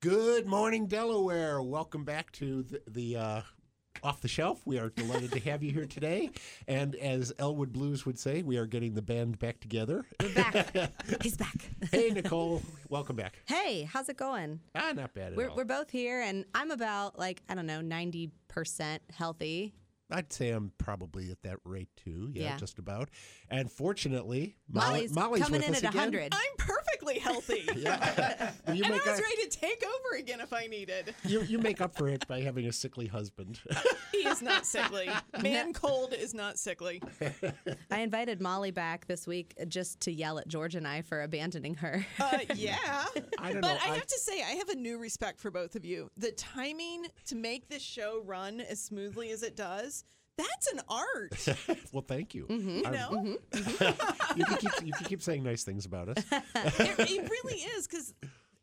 Good morning, Delaware. Welcome back to the, the uh, Off the Shelf. We are delighted to have you here today. And as Elwood Blues would say, we are getting the band back together. We're back. He's back. hey, Nicole. Welcome back. Hey, how's it going? Ah, not bad at We're, all. we're both here, and I'm about, like, I don't know, 90% healthy. I'd say I'm probably at that rate too. Yeah, Yeah. just about. And fortunately, Molly, Molly's, Molly's coming with in us at again. 100. I'm perfectly healthy. Yeah. you, and I was a- ready to take over again if I needed. you, you make up for it by having a sickly husband. He is not sickly. Man cold is not sickly. I invited Molly back this week just to yell at George and I for abandoning her. Uh, yeah. I don't but know. I I- have to say, I have a new respect for both of you. The timing to make this show run as smoothly as it does, that's an art. well, thank you. Mm-hmm. You know? you, can keep, you can keep saying nice things about us. it, it really is because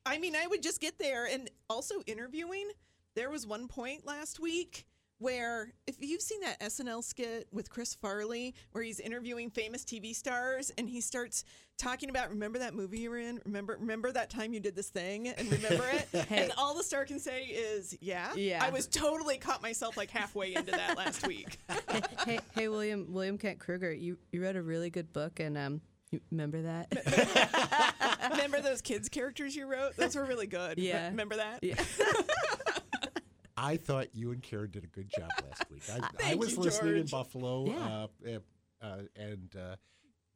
I mean, I would just get there and also interviewing. There was one point last week where, if you've seen that SNL skit with Chris Farley, where he's interviewing famous TV stars and he starts talking about, remember that movie you were in? Remember, remember that time you did this thing and remember it? Hey. And all the star can say is, yeah. Yeah. I was totally caught myself like halfway into that last week. hey, hey, hey, William William Kent Krueger, you, you wrote a really good book, and um, you remember that? remember those kids characters you wrote? Those were really good. Yeah. Remember that? Yeah. I thought you and Karen did a good job last week. I, I was you, listening in Buffalo, Yeah. uh, uh, uh, and uh,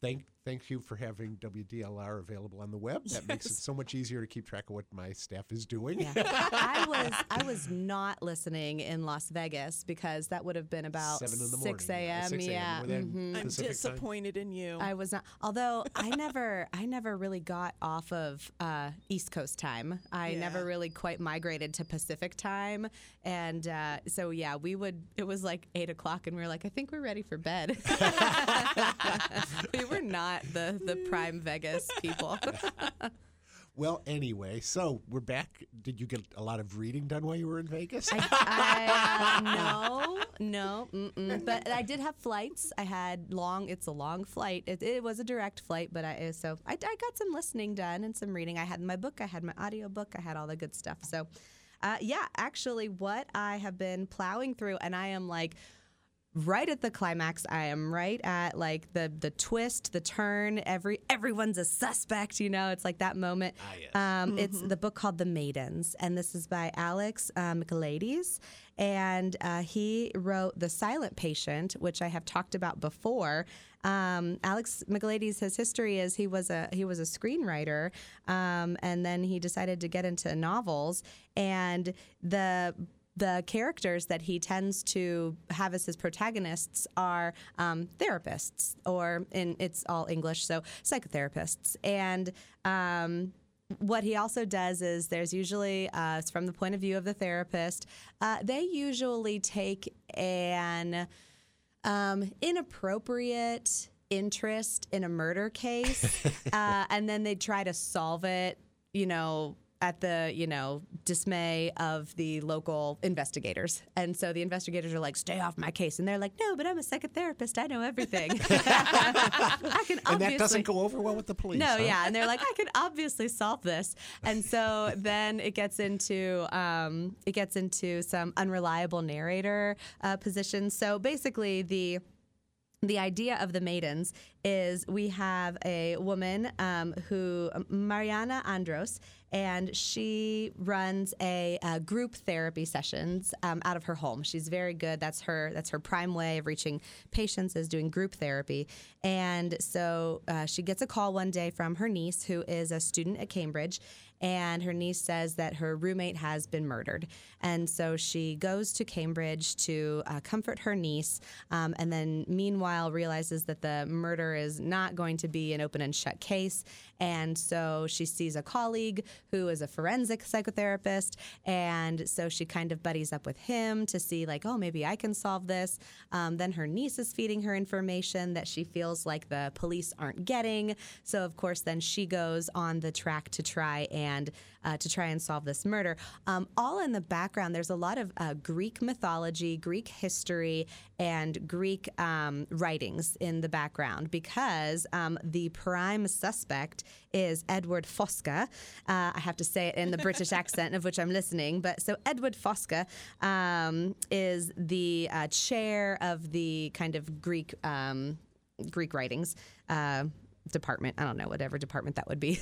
thank thank you for having WDLR available on the web. That makes it so much easier to keep track of what my staff is doing. Yeah. I was I was not listening in Las Vegas because that would have been about Seven in the six morning, yeah, a.m. 6 a.m. Yeah, Were they in mhm. I'm Pacific time? disappointed in you. I was not. Although I never, I never really got off of uh, East Coast time. I Yeah. never really quite migrated to Pacific time, and uh, so yeah, we would. It was like eight o'clock, and we were like, I think we're ready for bed. we were not the the prime Vegas people. Well, anyway, so we're back. Did you get a lot of reading done while you were in Vegas? I, uh, no, no, mm-mm. but I did have flights. I had long. It's a long flight. It, it was a direct flight, but I so I, I got some listening done and some reading. I had my book. I had my audio book. I had all the good stuff. So, uh, yeah, actually, what I have been plowing through, and I am like right at the climax i am right at like the the twist the turn every everyone's a suspect you know? It's like that moment. Ah, yes. um, it's the book called the maidens and this is by alex uh, michaelides and uh, he wrote the silent patient which i have talked about before. Um, alex michaelides his history is he was a he was a screenwriter um, and then he decided to get into novels and the the characters that he tends to have as his protagonists are um, therapists, or in it's all English, so psychotherapists. And um, what he also does is there's usually, uh, from the point of view of the therapist, uh, they usually take an um, inappropriate interest in a murder case, uh, and then they try to solve it, you know, at the you know dismay of the local investigators and so the investigators are like stay off my case and they're like no but i'm a psychotherapist i know everything i can and that doesn't go over well with the police. no, huh? yeah, and they're like, I could obviously solve this, and so then it gets into um, it gets into some unreliable narrator uh, positions. So basically, the the idea of the maidens is we have a woman um, who Mariana Andros, and she runs a, uh group therapy sessions um, out of her home. She's very good. That's her. That's her prime way of reaching patients is doing group therapy. And so uh, she gets a call one day from her niece, who is a student at Cambridge, and her niece says that her roommate has been murdered. And so she goes to Cambridge to uh, comfort her niece, um, and then meanwhile realizes that the murder is not going to be an open and shut case. And so she sees a colleague who is a forensic psychotherapist, and so she kind of buddies up with him to see, like, oh, maybe I can solve this. Um, then her niece is feeding her information that she feels like the police aren't getting. So, of course, then she goes on the track to try and and uh, to try and solve this murder. Um, all in the background, there's a lot of uh, Greek mythology, Greek history, and Greek um, writings in the background because um, the prime suspect is Edward Fosca. Uh, I have to say it in the British accent of which I'm listening, but so Edward Fosca um, is the uh, chair of the kind of Greek um, Greek writings. Uh, department. I don't know, whatever department that would be.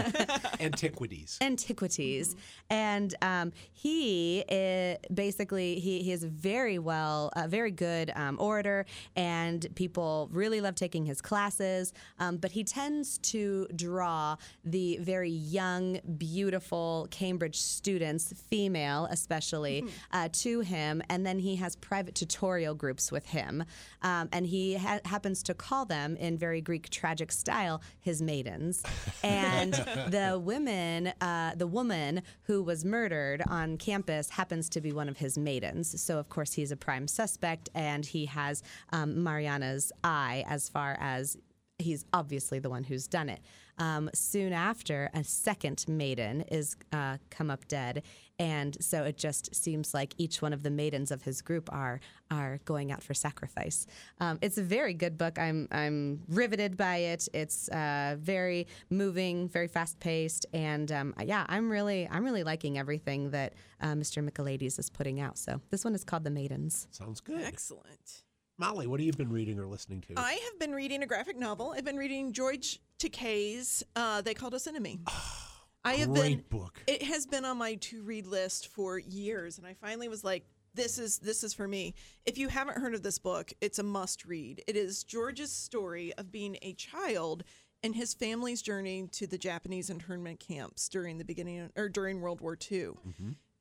Antiquities. Antiquities. And um, he is basically, he, he is a very well, a very good um, orator, and people really love taking his classes. Um, but he tends to draw the very young, beautiful Cambridge students, female especially, uh, to him. And then he has private tutorial groups with him. Um, and he ha- happens to call them in very Greek tragic style his maidens. And the women, uh, the woman who was murdered on campus happens to be one of his maidens. So, of course, he's a prime suspect and he has um, Mariana's eye as far as he's obviously the one who's done it. Um, soon after, a second maiden is uh, come up dead, and so it just seems like each one of the maidens of his group are are going out for sacrifice. Um, it's a very good book. I'm I'm riveted by it. It's uh, very moving, very fast paced, and um, yeah, I'm really I'm really liking everything that uh, Mr. Michaelides is putting out. So this one is called The Maidens. Sounds good. Excellent. Molly, what have you been reading or listening to? I have been reading a graphic novel. I've been reading George Takei's uh, They Called Us Enemy. I have been Great book. it has been on my to read list for years and I finally was like this is this is for me. If you haven't heard of this book, it's a must read. It is George's story of being a child and his family's journey to the Japanese internment camps during the beginning or during World War II.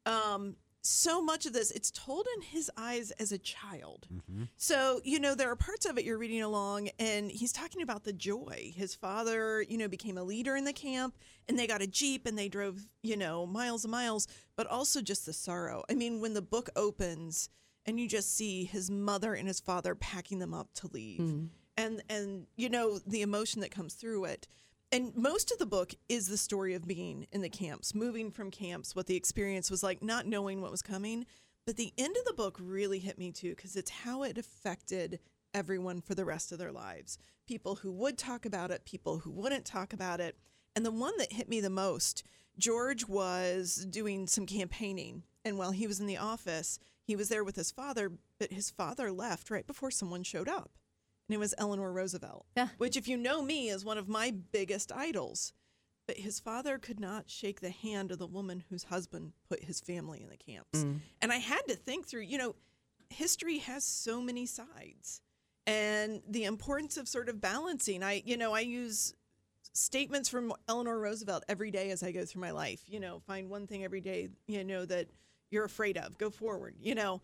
Um, so much of this, it's told in his eyes as a child. Mm-hmm. So, you know, there are parts of it you're reading along, and he's talking about the joy. His father, you know, became a leader in the camp, and they got a Jeep and they drove, you know, miles and miles, but also just the sorrow. I mean, when the book opens and you just see his mother and his father packing them up to leave, hmm. and, and, you know, the emotion that comes through it. And most of the book is the story of being in the camps, moving from camps, what the experience was like, not knowing what was coming. But the end of the book really hit me too, because it's how it affected everyone for the rest of their lives. People who would talk about it, people who wouldn't talk about it. And the one that hit me the most, George was doing some campaigning. And while he was in the office, he was there with his father, but his father left right before someone showed up and it was Eleanor Roosevelt, Yeah. which, if you know me, is one of my biggest idols. But his father could not shake the hand of the woman whose husband put his family in the camps. Mm. And I had to think through, you know, history has so many sides and the importance of sort of balancing. I, you know, I use statements from Eleanor Roosevelt every day as I go through my life. You know, find one thing every day, you know, that you're afraid of, go forward, you know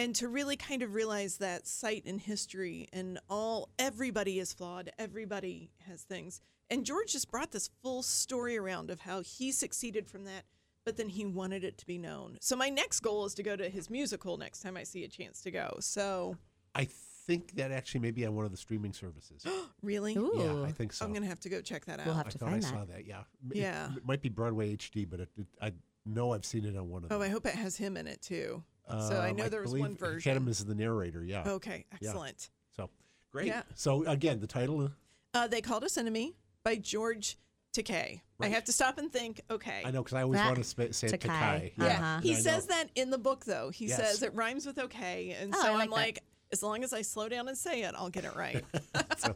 and to really kind of realize that sight and history and all everybody is flawed everybody has things and george just brought this full story around of how he succeeded from that but then he wanted it to be known so my next goal is to go to his musical next time i see a chance to go so I think that actually may be on one of the streaming services. really Ooh. Yeah, I think so. i'm gonna have to go check that out We'll have I to thought I find saw that. that. Yeah. It- Yeah. It, might be Broadway HD, but it, it, I know I've seen it on one of oh, them. oh i hope it has him in it too so i Um, know there was one version him is the narrator. Yeah. okay excellent So great. Yeah. So again, the title. uh, uh, they called us enemy by george takei i have to stop and think okay I know because I always That- want to sp- say Takai. Takai. Yeah, Uh-huh. he I says that in the book, though. He Yes. says it rhymes with okay, and Oh, so I like I'm that. like, as long as I slow down and say it, I'll get it right. so,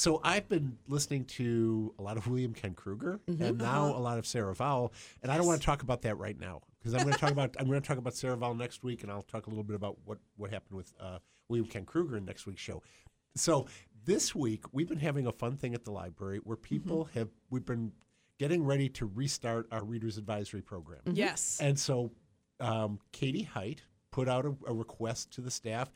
so I've been listening to a lot of William Ken Krueger Mm-hmm. and now Uh-huh. a lot of Sarah Vowell, and I don't want to talk about that right now because I'm going to talk about I'm going to talk about Sarah Vowell next week, and I'll talk a little bit about what what happened with uh, William Ken Krueger in next week's show. So this week we've been having a fun thing at the library where people Mm-hmm. have we've been getting ready to restart our readers advisory program. yes. And so um, Katie Height put out a, a request to the staff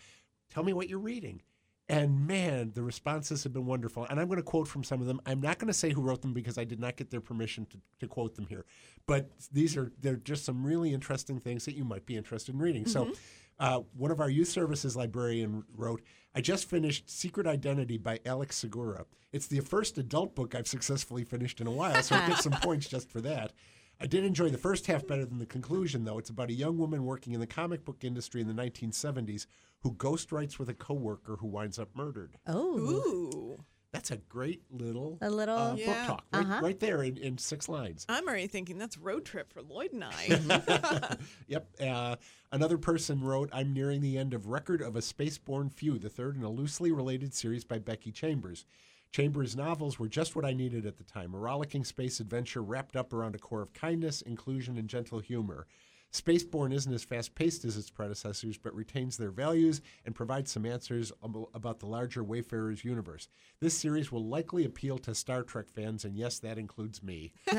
tell me what you're reading. And man, the responses have been wonderful. And I'm going to quote from some of them. I'm not going to say who wrote them because I did not get their permission to, to quote them here. But these are they're just some really interesting things that you might be interested in reading. So, uh, one of our youth services librarian wrote, "I just finished Secret Identity by Alex Segura. It's the first adult book I've successfully finished in a while, so I get some points just for that." I did enjoy the first half better than the conclusion, though. It's about a young woman working in the comic book industry in the 1970s who ghostwrites with a coworker who winds up murdered. Oh, Ooh. That's a great little, A little- uh, Yeah. book talk right, right there in, in six lines. I'm already thinking that's road trip for Lloyd and I. Yep. Uh, another person wrote, I'm nearing the end of Record of a Spaceborn Few, the third in a loosely related series by Becky Chambers. Chambers' novels were just what I needed at the time a rollicking space adventure wrapped up around a core of kindness, inclusion, and gentle humor. Spaceborn isn't as fast paced as its predecessors, but retains their values and provides some answers about the larger Wayfarers universe. This series will likely appeal to Star Trek fans, and yes, that includes me.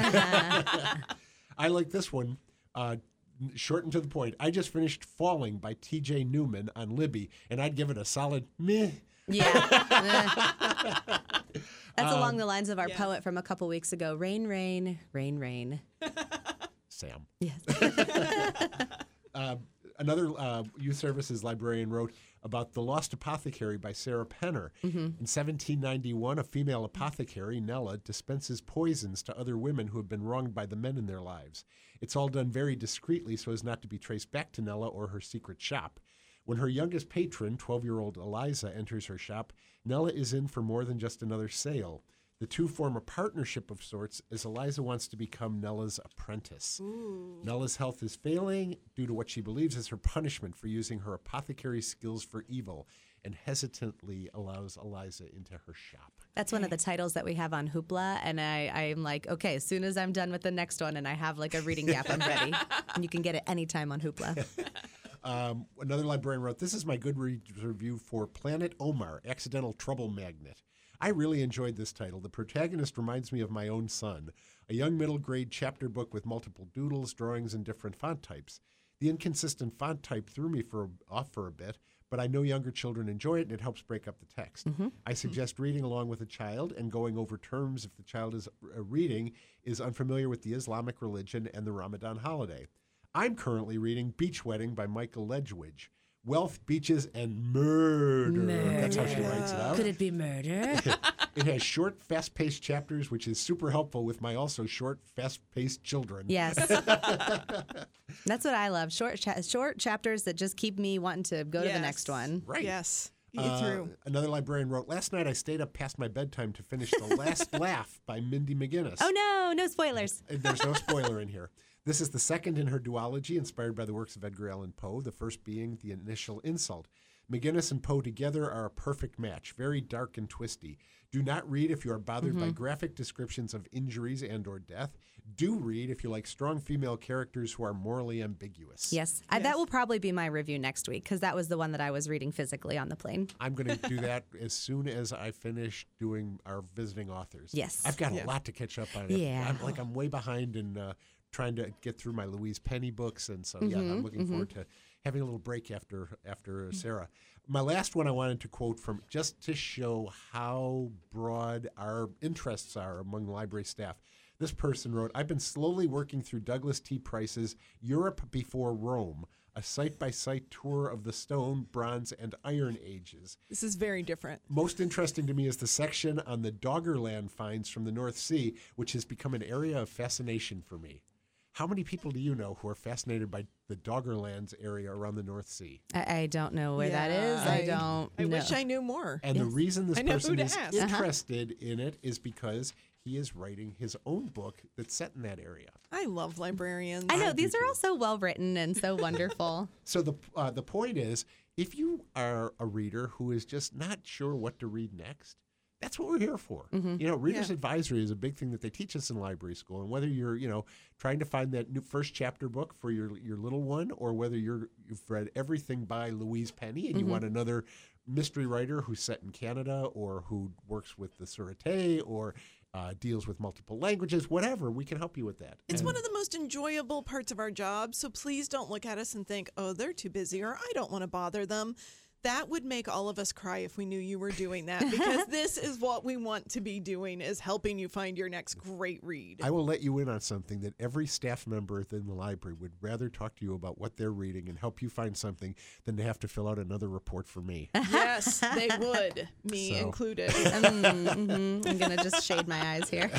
I like this one. Uh, short and to the point. I just finished Falling by T.J. Newman on Libby, and I'd give it a solid meh. yeah. That's Um, along the lines of our yeah. poet from a couple weeks ago. Rain, rain, rain, rain. Sam. Yes. Uh, another uh, youth services librarian wrote about The Lost Apothecary by Sarah Penner. In 1791, a female apothecary, Nella, dispenses poisons to other women who have been wronged by the men in their lives. It's all done very discreetly so as not to be traced back to Nella or her secret shop. When her youngest patron, 12 year old Eliza, enters her shop, Nella is in for more than just another sale. The two form a partnership of sorts as Eliza wants to become Nella's apprentice. Nella's health is failing due to what she believes is her punishment for using her apothecary skills for evil and hesitantly allows Eliza into her shop. That's one of the titles that we have on Hoopla. And I, I'm like, okay, as soon as I'm done with the next one and I have like a reading gap, I'm ready. and you can get it anytime on Hoopla. Um, another librarian wrote, This is my Goodreads review for Planet Omar, Accidental Trouble Magnet. I really enjoyed this title. The protagonist reminds me of my own son, a young middle grade chapter book with multiple doodles, drawings, and different font types. The inconsistent font type threw me for off for a bit, but I know younger children enjoy it and it helps break up the text. I suggest reading along with a child and going over terms if the child is uh, reading is unfamiliar with the Islamic religion and the Ramadan holiday. I'm currently reading Beach Wedding by Michael Ledwidge. Wealth, beaches, and murder. That's how she writes it out. Could it be murder? It has short, fast paced chapters, which is super helpful with my also short, fast paced children. yes. That's what I love. Short, cha- short chapters that just keep me wanting to go to the Yes. next one. Right. yes. Get Uh, through. another librarian wrote Last night I stayed up past my bedtime to finish The Last Laugh by Mindy McGinnis. Oh no, no spoilers. And There's no spoiler in here. This is the second in her duology, inspired by the works of Edgar Allan Poe, the first being The Initial Insult. McGinnis and Poe together are a perfect match, very dark and twisty. Do not read if you are bothered by graphic descriptions of injuries and or death. Do read if you like strong female characters who are morally ambiguous. Yes, I, that will probably be my review next week because that was the one that I was reading physically on the plane. I'm going to do that as soon as I finish doing our visiting authors. Yes. I've got Yeah. a lot to catch up on. Yeah. I'm like I'm way behind in uh, trying to get through my Louise Penny books, and so yeah, Mm-hmm, I'm looking forward to having a little break after after Mm. Sarah. My last one I wanted to quote from just to show how broad our interests are among library staff. This person wrote, I've been slowly working through Douglas T. Price's Europe Before Rome, a site by site tour of the Stone, Bronze, and Iron Ages. This is very different. Most interesting to me is the section on the Doggerland finds from the North Sea, which has become an area of fascination for me. How many people do you know who are fascinated by the Doggerlands area around the North Sea? I, I don't know where that is. Yeah, I, don't. I know. wish I knew more. And the reason this I person is ask. Uh-huh. interested in it is because he is writing his own book that's set in that area. I love librarians. I know I these are too. all so well written and so wonderful. So the uh, the point is, if you are a reader who is just not sure what to read next, that's what we're here for. Mm-hmm. You know, readers advisory is a big thing that they teach us in library school, and whether you're you know trying to find that new first chapter book for your your little one, or whether you're you've read everything by Louise Penny and you Mm-hmm. want another mystery writer who's set in Canada or who works with the Sûreté or uh, deals with multiple languages, whatever, we can help you with that. It's And- one of the most enjoyable parts of our job, so please don't look at us and think, oh, they're too busy or I don't want to bother them. That would make all of us cry if we knew you were doing that because this is what we want to be doing is helping you find your next great read. I will let you in on something that every staff member in the library would rather talk to you about what they're reading and help you find something than to have to fill out another report for me. yes, they would, me So- included. Mhm. I'm gonna just shade my eyes here.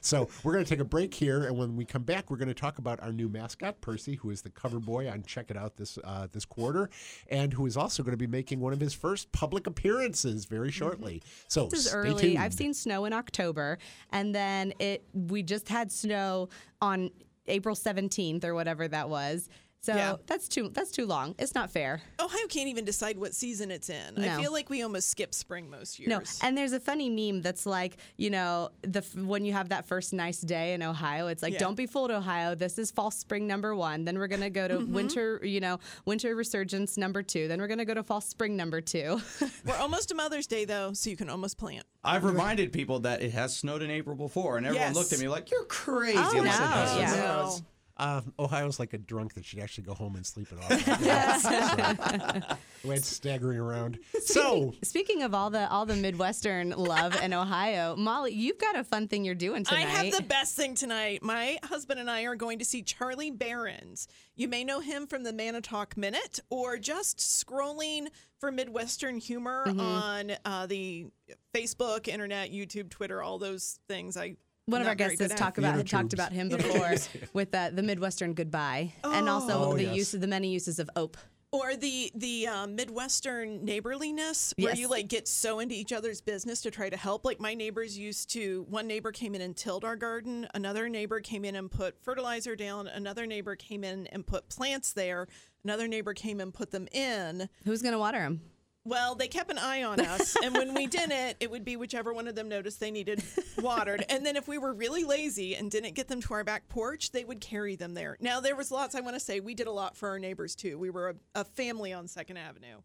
So we're going to take a break here, and when we come back, we're going to talk about our new mascot, Percy, who is the cover boy on Check It Out this uh, this quarter, and who is also going to be making one of his first public appearances very mm-hmm. shortly. So This is early. tuned. I've seen snow in October, and then it we just had snow on April 17th or whatever that was. So Yeah. that's too that's too long. It's not fair. Ohio can't even decide what season it's in. I feel like we almost skip spring most years. No, and there's a funny meme that's like, you know, the when you have that first nice day in Ohio, it's like, Yeah. don't be fooled, Ohio. This is false spring number one. Then we're gonna go to Mm-hmm. winter, you know, winter resurgence number two. Then we're gonna go to false spring number two. We're almost to Mother's Day though, so you can almost plant. I've reminded people that it has snowed in April before, and everyone Yes. looked at me like, "You're crazy." Oh, I'm like, no, "Yes, yeah. yes." Uh, Ohio's like a drunk that should actually go home and sleep it off. so, the way it's staggering around. So Speaking of all the all the Midwestern love in Ohio, Molly, you've got a fun thing you're doing tonight. I have the best thing tonight. My husband and I are going to see Charlie Berens. You may know him from the Manitowoc Minute or just scrolling for Midwestern humor Mm-hmm. on uh, the Facebook, internet, YouTube, Twitter, all those things. I One of our guests has good talked about had talked about him before with the, the Midwestern goodbye, and also Oh, the yes. use of the many uses of ope. Or the the um, Midwestern neighborliness, where Yes. you like get so into each other's business to try to help. Like my neighbors used to. One neighbor came in and tilled our garden. Another neighbor came in and put fertilizer down. Another neighbor came in and put plants there. Another neighbor came and put them in. Who's gonna water him? Well, they kept an eye on us, and when we didn't, it would be whichever one of them noticed they needed watered. And then if we were really lazy and didn't get them to our back porch, they would carry them there. Now there was lots. I want to say we did a lot for our neighbors too. We were a, a family on Second Avenue.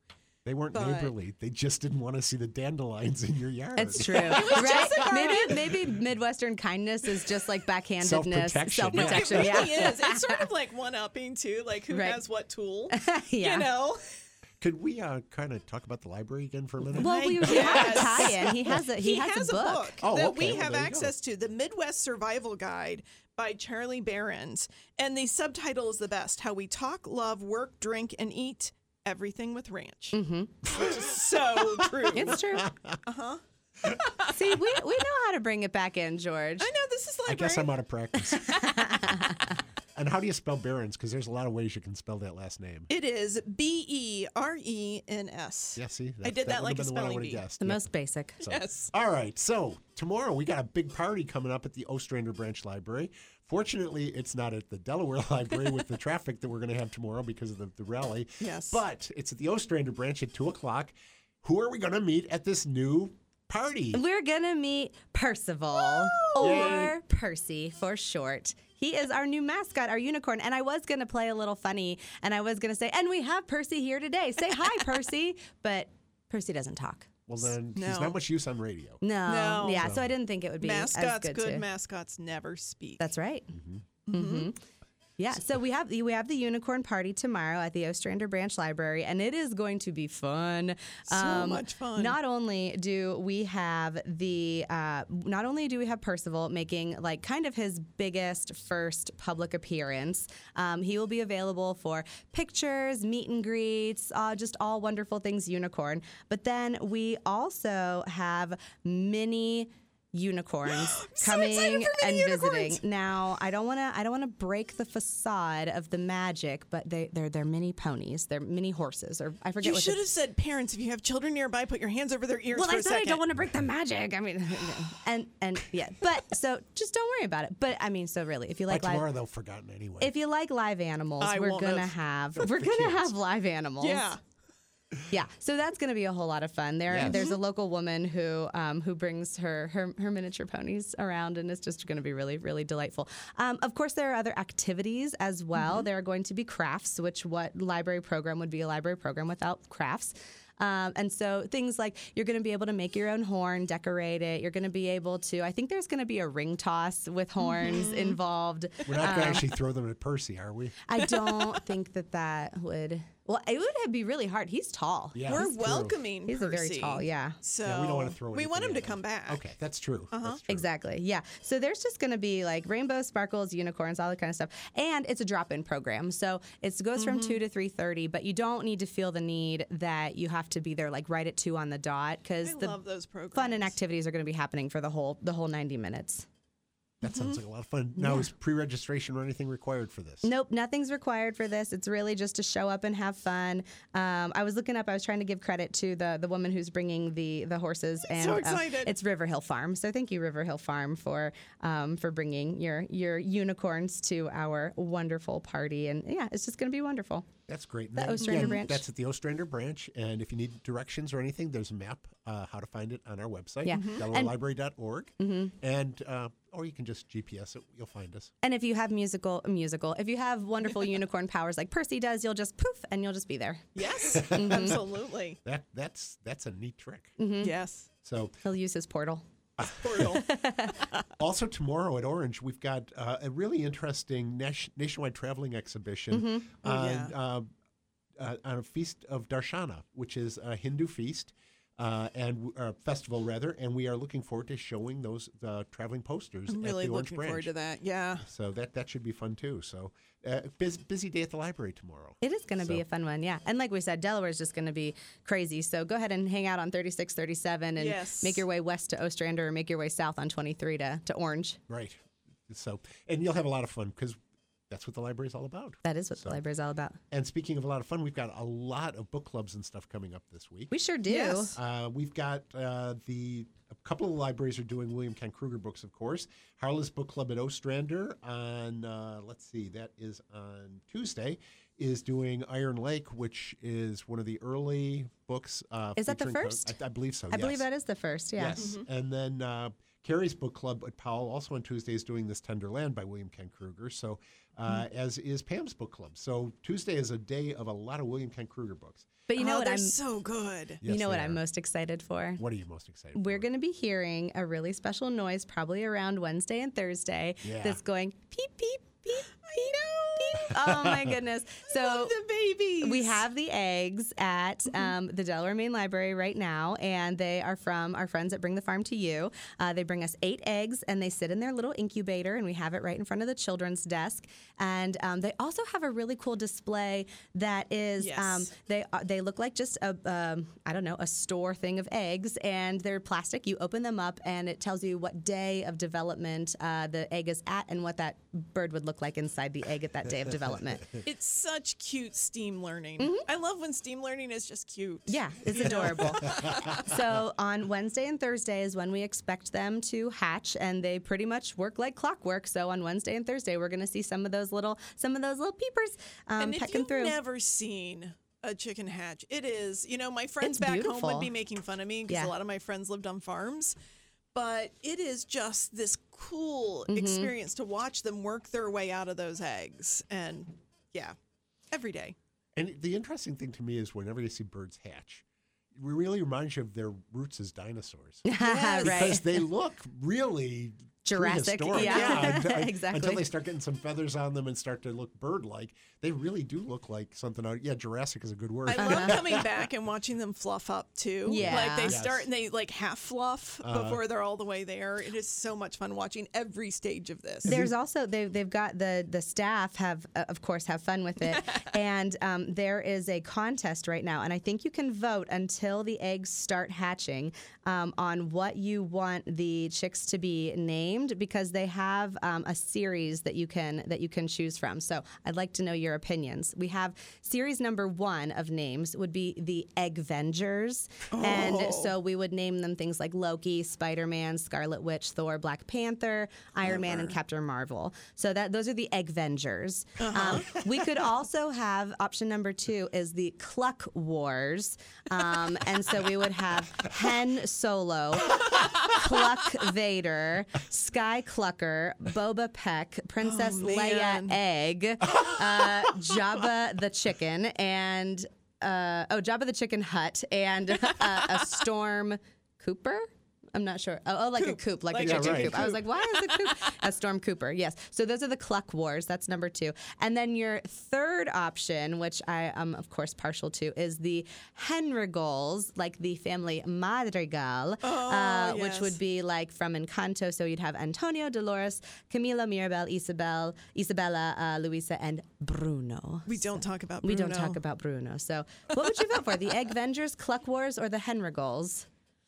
they weren't But- neighborly. They just didn't want to see the dandelions in your yard. It's true, right? Maybe maybe Midwestern kindness is just like backhandedness, Self-protection, self yeah. protection. It Yeah, is. It's sort of like one upping too, like who Right. has what tool. yeah. You know? Could we uh, kind of talk about the library again for a minute? Well, we, we have a Yes. tie-in. He has a he, has, a book. Oh, that okay. we Well, have there you access to, the Midwest Survival Guide by Charlie Berens, and the subtitle is the best: "How We Talk, Love, Work, Drink, and Eat Everything with Ranch." Mm-hmm. Which is so true. It's true. Uh huh. See, we we know how to bring it back in, George. I know this is like I guess I'm out of practice. and how do you spell Berens? Because there's a lot of ways you can spell that last name. It is B E R E N S. Yeah, see, I did that would've like a been the one I spelling would've bee. guessed. The Yep. most basic. So- Yes. All right. So tomorrow we got a big party coming up at the Ostrander Branch Library. Fortunately, it's not at the Delaware Library with the traffic that we're going to have tomorrow because of the, the rally. Yes. But it's at the Ostrander Branch at two o'clock. Who are we going to meet at this new party? We're gonna meet Percival or Percy for short. He is our new mascot, our unicorn. And I was gonna play a little funny, and I was gonna say, and we have Percy here today. Say hi, Percy. But Percy doesn't talk. Well, then he's not much use on radio. No. No. Yeah. So I didn't think it would be as Mascots, good. good mascots never speak. That's right. Mm-hmm. Yeah, so we have we have the unicorn party tomorrow at the Ostrander Branch Library, and it is going to be fun. So much fun. Not only do we have the uh, not only do we have Percival making like kind of his biggest first public appearance, um, he will be available for pictures, meet and greets, uh, just all wonderful things unicorn. But then we also have mini unicorns so coming excited and mini visiting. Now, I don't want to I don't want to break the facade of the magic, but they they're they're mini ponies. They're mini horses or I forget you should the- have said, parents, if you have children nearby, put your hands over their ears well, for I a said second. I don't want to break the magic. I mean, and and yeah, but so just don't worry about it. But I mean, so really, if you By like tomorrow, live, they'll forgotten anyway. if you like live animals, I we're gonna have. have we're gonna kids. have live animals. Yeah. Yeah, so that's going to be a whole lot of fun. There, Yes. there's a local woman who um, who brings her, her her miniature ponies around, and it's just going to be really really delightful. Um, of course, there are other activities as well. There are going to be crafts, which what library program would be a library program without crafts. Um, and so things like you're going to be able to make your own horn, decorate it. You're going to be able to. I think there's going to be a ring toss with horns involved. We're not going to actually throw them at Percy, are we? I don't think that that would Well, it would have be really hard. He's tall. Yeah, We're that's true. welcoming. He's a very tall, yeah. So Yeah, we don't want to throw. Him. We want him anything to at come back. Okay, that's true. Uh-huh. That's true. Exactly. Yeah. So there's just going to be like rainbow sparkles, unicorns, all that kind of stuff, and it's a drop-in program. So it goes from Mm-hmm. two to three thirty, but you don't need to feel the need that you have to be there like right at two on the dot because I the love those programs. fun and activities are going to be happening for the whole the whole ninety minutes. That Mm-hmm. sounds like a lot of fun. Now, is pre-registration or anything required for this? Nope, nothing's required for this. It's really just to show up and have fun. Um, I was looking up. I was trying to give credit to the the woman who's bringing the the horses, and So uh, excited. it's River Hill Farm. So thank you, River Hill Farm, for um, for bringing your your unicorns to our wonderful party. And yeah, it's just going to be wonderful. That's great. The That- Ostrander again, branch. That's at the Ostrander branch. And if you need directions or anything, there's a map uh, how to find it on our website, Yeah. Mhm. DelawareLibrary.org. And uh, or you can just GPS it. You'll find us. And if you have musical musical, if you have wonderful unicorn powers like Percy does, you'll just poof and you'll just be there. Yes, Mm-hmm. absolutely. That that's that's a neat trick. Mm-hmm. Yes. So He'll use his portal. Portal. also tomorrow at Orange, we've got uh, a really interesting nation- nationwide traveling exhibition Oh, on, yeah. uh, uh, on a feast of Darshana, which is a Hindu feast. Uh, and uh, festival rather, and we are looking forward to showing those uh, traveling posters I'm at the Orange looking branch. forward to that. Yeah. So that that should be fun too. So uh, busy, busy day at the library tomorrow. It is going to be a fun one, yeah. And like we said, Delaware is just going to be crazy. So go ahead and hang out on 36, 37 and Yes. make your way west to Ostrander or make your way south on 23 to, to Orange. Right. So and you'll have a lot of fun because that's what the library is all about. That is what So- the library is all about. And speaking of a lot of fun, we've got a lot of book clubs and stuff coming up this week. We sure do. Yes. Uh, we've got uh, the a couple of libraries are doing William Kent Krueger books, of course. Harless Book Club at Ostrander on uh, let's see, that is on Tuesday. Is doing Iron Lake, which is one of the early books. Uh, Is that the featuring co- first? I, I believe so. I believe that is the first, yeah. Yes. And then uh, Carrie's book club at Powell also on Tuesday is doing this Tender Land by William Kent Krueger. So uh, Hmm. as is Pam's book club. So Tuesday is a day of a lot of William Kent Krueger books. But you know oh, what they're I'm so good. you know what they I'm most excited for? What are you most excited We're for? going to be hearing a really special noise probably around Wednesday and Thursday Yeah. that's going peep peep peep peep peep. Oh my goodness. So the babies. We have the eggs at um, the Delaware Main Library right now, and they are from our friends at Bring the Farm to You. Uh, they bring us eight eggs, and they sit in their little incubator, and we have it right in front of the children's desk. And um, they also have a really cool display that is um, Yes. they are, they look like just a um, I don't know a store thing of eggs, and they're plastic. You open them up, and it tells you what day of development uh, the egg is at, and what that bird would look like inside the egg at that day of development. It's such cute STEAM learning. I love when STEAM learning is just cute. Mm-hmm. Yeah, it's adorable. so on Wednesday and Thursday is when we expect them to hatch, and they pretty much work like clockwork. So on Wednesday and Thursday, we're going to see some of those little some of those little peepers um, and if pecking you've through. never seen a chicken hatch, it is. You know, my friends It's back home would be making fun of me because Yeah. a lot of my friends lived on farms. But it is just this cool Mm-hmm. experience to watch them work their way out of those eggs. And yeah, every day. And the interesting thing to me is whenever you see birds hatch, it really reminds you of their roots as dinosaurs. right. Because they look really Jurassic, prehistoric. yeah. until, Exactly. Until they start getting some feathers on them and start to look bird-like, they really do look like something out. Yeah, Jurassic is a good word. I love coming back and watching them fluff up too. Yeah. Like they Yes. start and they like half fluff Uh-huh. before they're all the way there. It is so much fun watching every stage of this. There's also they've, they've got the the staff have uh, of course have fun with it, and um, there is a contest right now, and I think you can vote until the eggs start hatching um, on what you want the chicks to be named because they have um, a series that you can that you can choose from. So I'd like to know your opinions. We have series number one of names would be the Egg Vengers, and so we would name them things like Loki, Spider Man, Scarlet Witch, Thor, Black Panther, Iron Man, and Captain Marvel. So that those are the Egg Vengers. Um, we could also have option number two is the Cluck Wars, um, and so we would have Hen Solo, Cluck Vader, Sky Clucker, Boba Peck, Princess Oh, Leia. Egg, uh, Jabba the Chicken, and uh, oh, Jabba the Chicken Hut, and uh, a Storm Cooper. I'm not sure. Oh, oh like a Coop. coop, like, Like a chicken right. coop. I was like, why is a coop? a Storm Cooper, yes. So those are the Cluck Wars. That's number two. And then your third option, which I am, of course, partial to, is the Henrigals, like the family Madrigal, uh, which would be like from Encanto. So you'd have Antonio, Dolores, Camila, Mirabel, Isabel, Isabella, uh, Luisa, and Bruno. We don't talk about Bruno. We don't talk about Bruno. So what would you vote for? The Egg Vengers, Cluck Wars, or the Henrigals?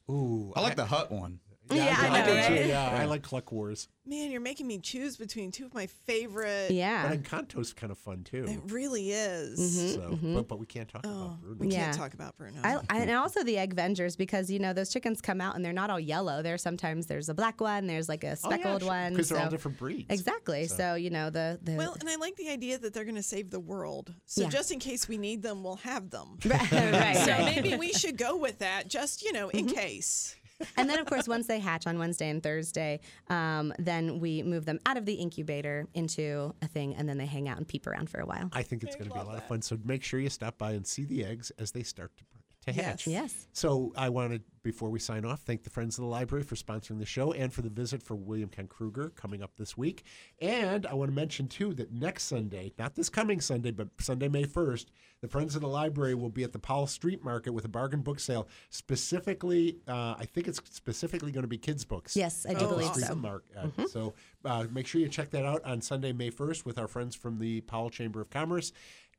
Ooh, I like the hut one. Yeah, I I know, do right? too. Yeah, I like Cluck Wars. Man, you're making me choose between two of my favorite. Yeah. But Encanto's kind of fun too. It really is. Mm-hmm, so, but, mm-hmm. but we can't talk about oh, Bruno. We Yeah. can't talk about Bruno. I, I, and also the egg vengers because you know those chickens come out and they're not all yellow. There's sometimes there's a black one, there's like a oh, speckled one. because they're all different breeds. Exactly. So. you know the the well, and I like the idea that they're going to save the world. So Yeah. just in case we need them, we'll have them. right, right, So maybe we should go with that, just you know, in mm-hmm. case. and then of course once they hatch on Wednesday and Thursday, um, then we move them out of the incubator into a thing, and then they hang out and peep around for a while. I think it's going to be a lot of fun. So make sure you stop by and see the eggs as they start to to hatch. Yes. So I wanted, before we sign off, thank the Friends of the Library for sponsoring the show and for the visit for William Ken Krueger coming up this week. And I want to mention, too, that next Sunday, not this coming Sunday, but Sunday, May 1st, the Friends of the Library will be at the Powell Street Market with a bargain book sale. Specifically, uh, I think it's specifically going to be kids' books. Yes, I do Oh, believe so. Mark. Uh, So uh, make sure you check that out on Sunday, May 1st with our friends from the Powell Chamber of Commerce.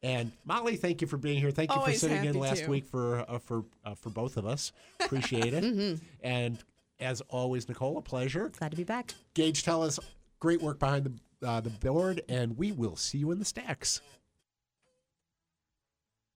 And Molly, thank you for being here. Thank you Always for sitting in last to. week for uh, for uh, for both of us. Appreciate it. Mm-hmm. And as always, Nicole, a pleasure. Glad to be back. Gage, tell us great work behind the uh, the board, and we will see you in the stacks.